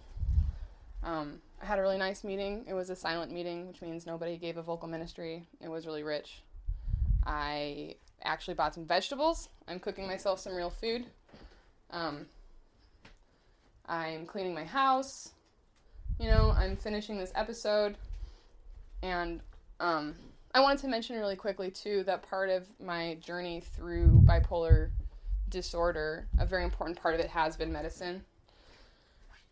Um, I had a really nice meeting. It was a silent meeting, which means nobody gave a vocal ministry. It was really rich. I actually bought some vegetables. I'm cooking myself some real food. Um, I'm cleaning my house. You know, I'm finishing this episode. And um, I wanted to mention really quickly, too, that part of my journey through bipolar disorder, a very important part of it has been medicine.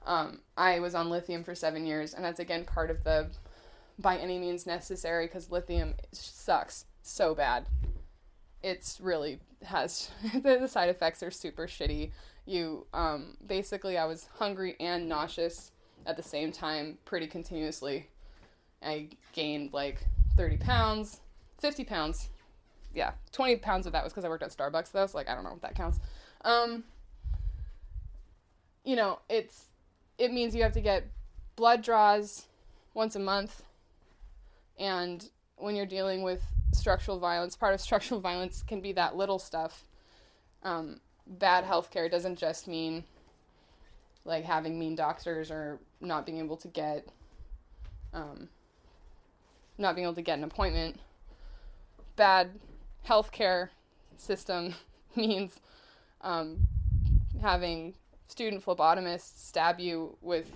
Um, I was on lithium for seven years, and that's again part of the by any means necessary because lithium sucks so bad. It's really has the side effects are super shitty. You um, basically, I was hungry and nauseous at the same time pretty continuously. I gained like 30 pounds, 50 pounds. Yeah, 20 pounds of that was because I worked at Starbucks, though, so like, I don't know if that counts. Um, you know, it's it means you have to get blood draws once a month. And when you're dealing with structural violence, part of structural violence can be that little stuff. Um, bad healthcare doesn't just mean like having mean doctors or not being able to get um, not being able to get an appointment. Bad healthcare system means um, having student phlebotomists stab you with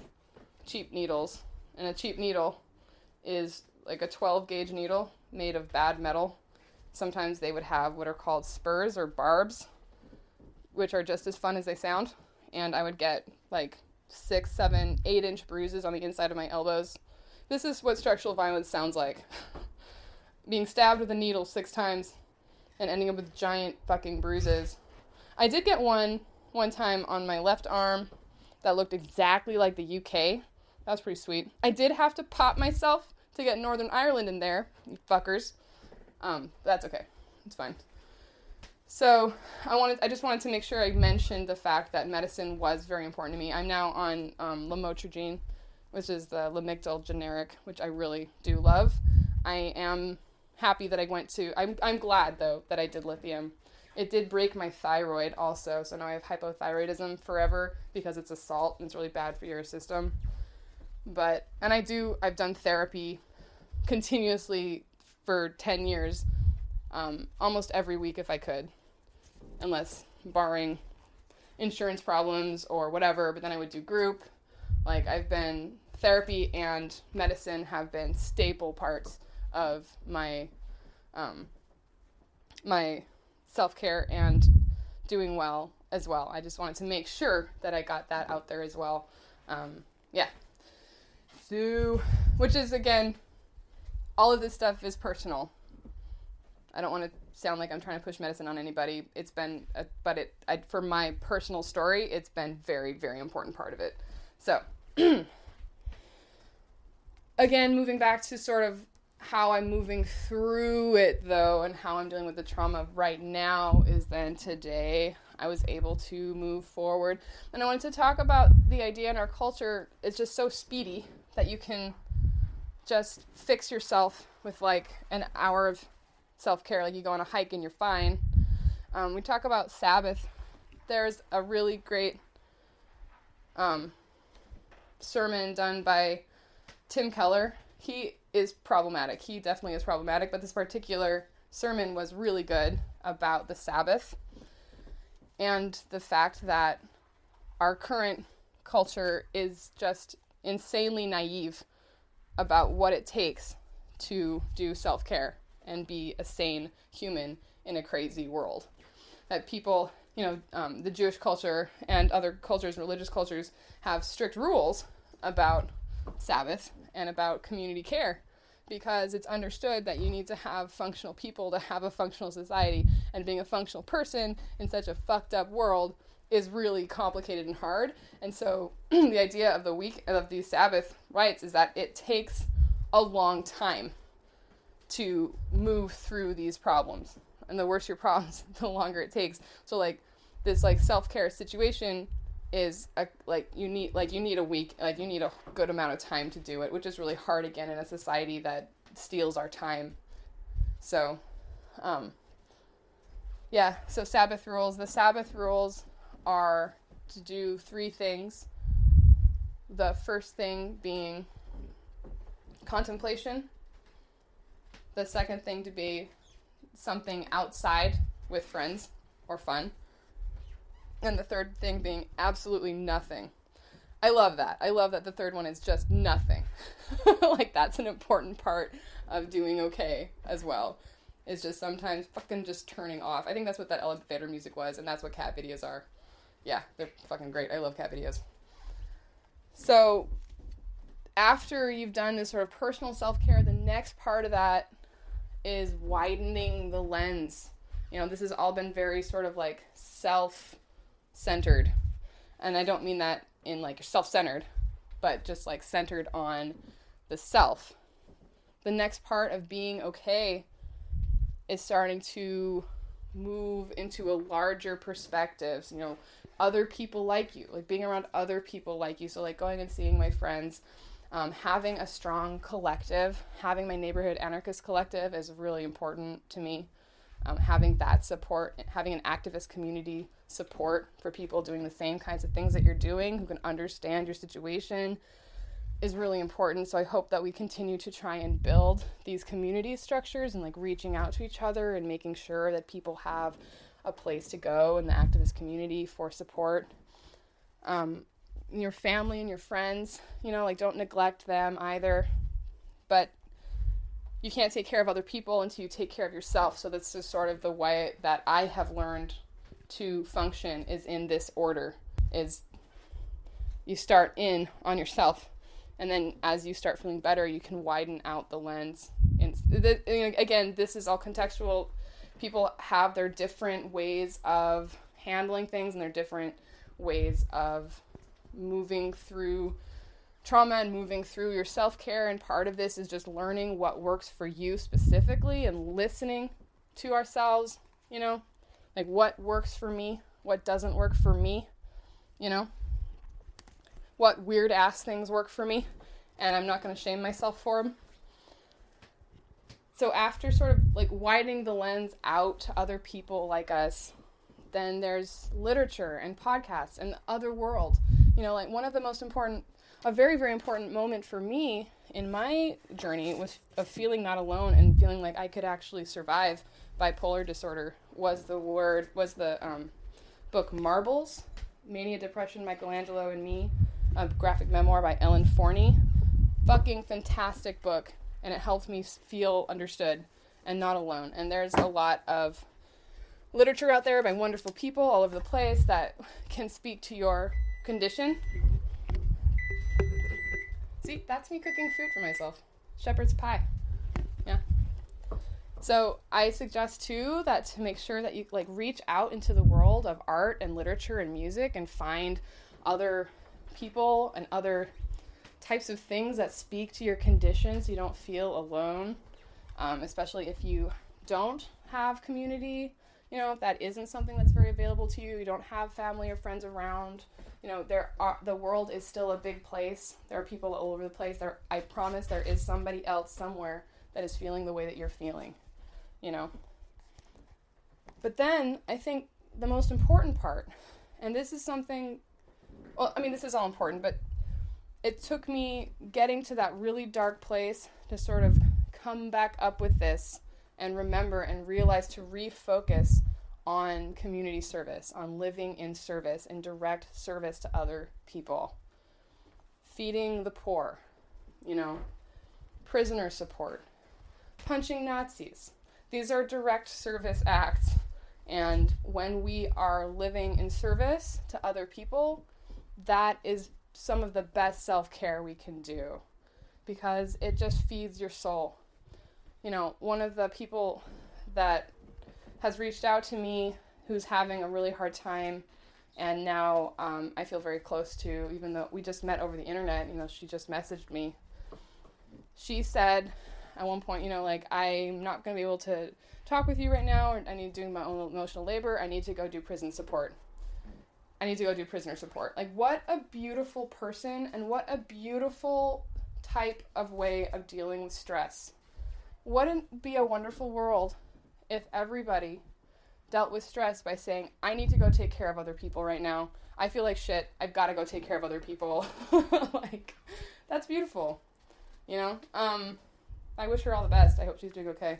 cheap needles, and a cheap needle is like a 12 gauge needle made of bad metal. Sometimes they would have what are called spurs or barbs, which are just as fun as they sound. And I would get like six, seven, eight inch bruises on the inside of my elbows. This is what structural violence sounds like. Being stabbed with a needle six times and ending up with giant fucking bruises. I did get one one time on my left arm that looked exactly like the UK. That was pretty sweet. I did have to pop myself to get Northern Ireland in there, you fuckers. Um, that's okay. It's fine. So I wanted, I just wanted to make sure I mentioned the fact that medicine was very important to me. I'm now on um, lamotrigine, which is the Lamictal generic, which I really do love. I am happy that I went to. I'm I'm glad though that I did lithium it did break my thyroid also, so now I have hypothyroidism forever because it's a salt and it's really bad for your system. But and I do I've done therapy continuously for 10 years um, almost every week if I could, unless barring insurance problems or whatever. But then I would do group. Like I've been therapy and medicine have been staple parts of my um, my self care and doing well as well. I just wanted to make sure that I got that out there as well. Um, yeah. So, which is again, all of this stuff is personal. I don't want to sound like I'm trying to push medicine on anybody. It's been, a, but it, I, for my personal story, it's been very, very important part of it. So, again, moving back to sort of how I'm moving through it though, and how I'm dealing with the trauma right now is then today I was able to move forward. And I wanted to talk about the idea in our culture it's just so speedy that you can just fix yourself with like an hour of self care. Like you go on a hike and you're fine. Um, we talk about Sabbath. There's a really great um, sermon done by Tim Keller. He is problematic. He definitely is problematic, but this particular sermon was really good about the Sabbath and the fact that our current culture is just insanely naive about what it takes to do self care and be a sane human in a crazy world. That people, you know, um, the Jewish culture and other cultures, religious cultures, have strict rules about Sabbath and about community care because it's understood that you need to have functional people to have a functional society. And being a functional person in such a fucked up world is really complicated and hard. And so the idea of the week of these Sabbath rites is that it takes a long time to move through these problems. And the worse your problems, the longer it takes. So like this like self-care situation is a, like you need like you need a week like you need a good amount of time to do it which is really hard again in a society that steals our time so um yeah so sabbath rules the sabbath rules are to do three things the first thing being contemplation the second thing to be something outside with friends or fun and the third thing being absolutely nothing. I love that. I love that the third one is just nothing. like that's an important part of doing okay as well. Is just sometimes fucking just turning off. I think that's what that elevator music was, and that's what cat videos are. Yeah, they're fucking great. I love cat videos. So, after you've done this sort of personal self care, the next part of that is widening the lens. You know, this has all been very sort of like self centered. And I don't mean that in like self centered, but just like centered on the self. The next part of being okay is starting to move into a larger perspectives, you know, other people like you, like being around other people like you. So, like going and seeing my friends, um, having a strong collective, having my neighborhood anarchist collective is really important to me um, having that support, having an activist community support for people doing the same kinds of things that you're doing who can understand your situation is really important. So I hope that we continue to try and build these community structures and like reaching out to each other and making sure that people have a place to go in the activist community for support. Um, your family and your friends, you know, like don't neglect them either. But you can't take care of other people until you take care of yourself. So this is sort of the way that I have learned to function is in this order is you start in on yourself and then as you start feeling better you can widen out the lens and the, again this is all contextual people have their different ways of handling things and their different ways of moving through trauma and moving through your self care. And part of this is just learning what works for you specifically and listening to ourselves, you know, like what works for me, what doesn't work for me, you know, what weird ass things work for me. And I'm not going to shame myself for them. So, after sort of like widening the lens out to other people like us, then there's literature and podcasts and the other world. You know, like one of the most important a very very important moment for me in my journey was of feeling not alone and feeling like I could actually survive bipolar disorder was the word was the um, book Marbles, Mania, Depression, Michelangelo and Me, a graphic memoir by Ellen Forney. Fucking fantastic book, and it helped me feel understood and not alone. And there's a lot of literature out there by wonderful people all over the place that can speak to your condition See, that's me cooking food for myself. Shepherd's pie. Yeah. So I suggest too that to make sure that you like reach out into the world of art and literature and music and find other people and other types of things that speak to your condition so you don't feel alone, um, especially if you don't have community. You know, if that isn't something that's very available to you, you don't have family or friends around. You know, there are the world is still a big place. There are people all over the place. There, I promise, there is somebody else somewhere that is feeling the way that you're feeling. You know. But then I think the most important part, and this is something. Well, I mean, this is all important, but it took me getting to that really dark place to sort of come back up with this and remember and realize to refocus on community service, on living in service, in direct service to other people. Feeding the poor, you know, prisoner support, punching Nazis. These are direct service acts. And when we are living in service to other people, that is some of the best self care we can do because it just feeds your soul you know, one of the people that has reached out to me who's having a really hard time and now um, I feel very close to, even though we just met over the internet, you know, she just messaged me. She said at one point, you know, like, I'm not going to be able to talk with you right now, or I need to do my own emotional labor. I need to go do prison support. I need to go do prisoner support. Like, what a beautiful person and what a beautiful type of way of dealing with stress. Wouldn't be a wonderful world if everybody dealt with stress by saying, I need to go take care of other people right now. I feel like shit. I've got to go take care of other people. like, that's beautiful. You know? Um, I wish her all the best. I hope she's doing okay.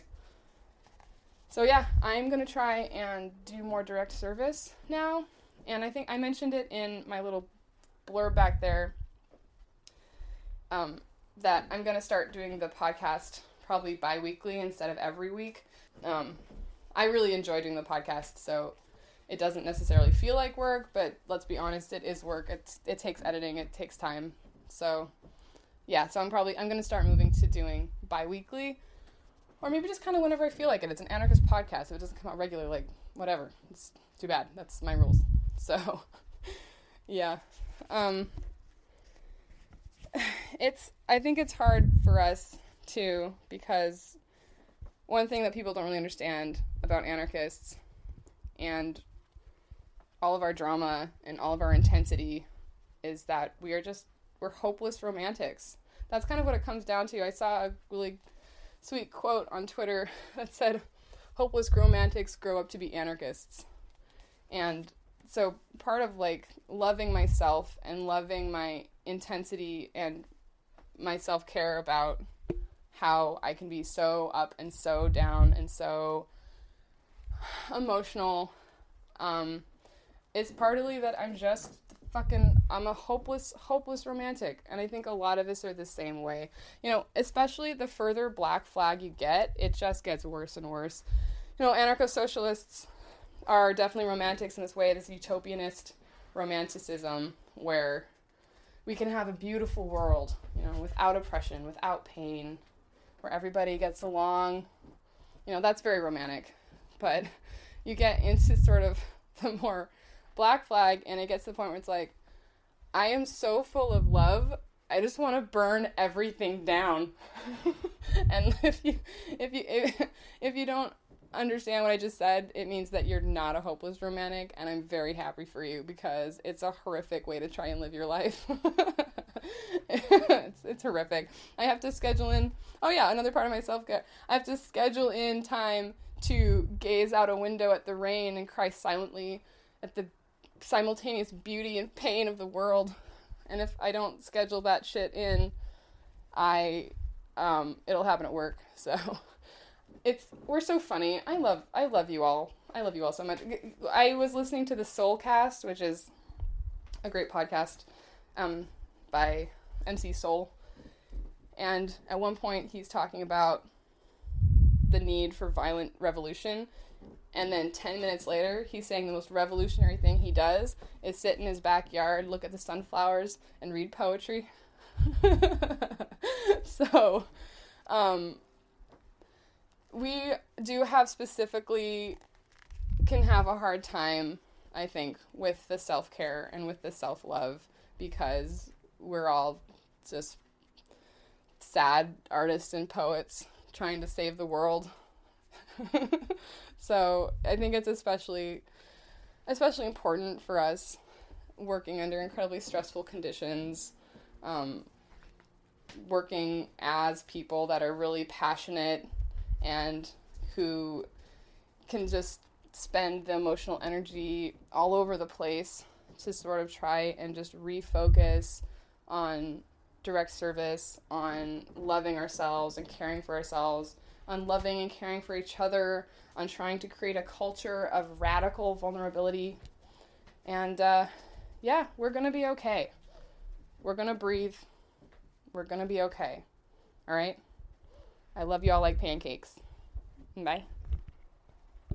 So, yeah, I'm going to try and do more direct service now. And I think I mentioned it in my little blurb back there um, that I'm going to start doing the podcast probably bi weekly instead of every week. Um, I really enjoy doing the podcast, so it doesn't necessarily feel like work, but let's be honest, it is work. It's it takes editing, it takes time. So yeah, so I'm probably I'm gonna start moving to doing bi-weekly, or maybe just kind of whenever I feel like it. It's an anarchist podcast, so it doesn't come out regularly. Like whatever, it's too bad. That's my rules. So yeah, um, it's I think it's hard for us too, because one thing that people don't really understand about anarchists and all of our drama and all of our intensity is that we are just we're hopeless romantics. That's kind of what it comes down to. I saw a really sweet quote on Twitter that said hopeless romantics grow up to be anarchists. And so part of like loving myself and loving my intensity and my self-care about how I can be so up and so down and so emotional. Um, it's partly that I'm just fucking I'm a hopeless hopeless romantic and I think a lot of us are the same way. You know, especially the further black flag you get, it just gets worse and worse. You know, anarcho-socialists are definitely romantics in this way, this utopianist romanticism where we can have a beautiful world, you know, without oppression, without pain, where everybody gets along. You know, that's very romantic. But you get into sort of the more black flag, and it gets to the point where it's like, I am so full of love. I just want to burn everything down. and if you if you if, if you don't understand what I just said, it means that you're not a hopeless romantic, and I'm very happy for you because it's a horrific way to try and live your life. it's, it's horrific. I have to schedule in. Oh yeah, another part of my self care. I have to schedule in time to gaze out a window at the rain and cry silently at the simultaneous beauty and pain of the world. And if I don't schedule that shit in, I um, it'll happen at work. So it's we're so funny. I love I love you all. I love you all so much. I was listening to the Soulcast, which is a great podcast um, by MC Soul. And at one point, he's talking about the need for violent revolution. And then 10 minutes later, he's saying the most revolutionary thing he does is sit in his backyard, look at the sunflowers, and read poetry. so, um, we do have specifically can have a hard time, I think, with the self care and with the self love because we're all just sad artists and poets trying to save the world. so I think it's especially especially important for us working under incredibly stressful conditions, um, working as people that are really passionate and who can just spend the emotional energy all over the place to sort of try and just refocus on direct service, on loving ourselves and caring for ourselves, on loving and caring for each other, on trying to create a culture of radical vulnerability. And uh, yeah, we're going to be okay. We're going to breathe. We're going to be okay. All right? I love you all like pancakes. Bye.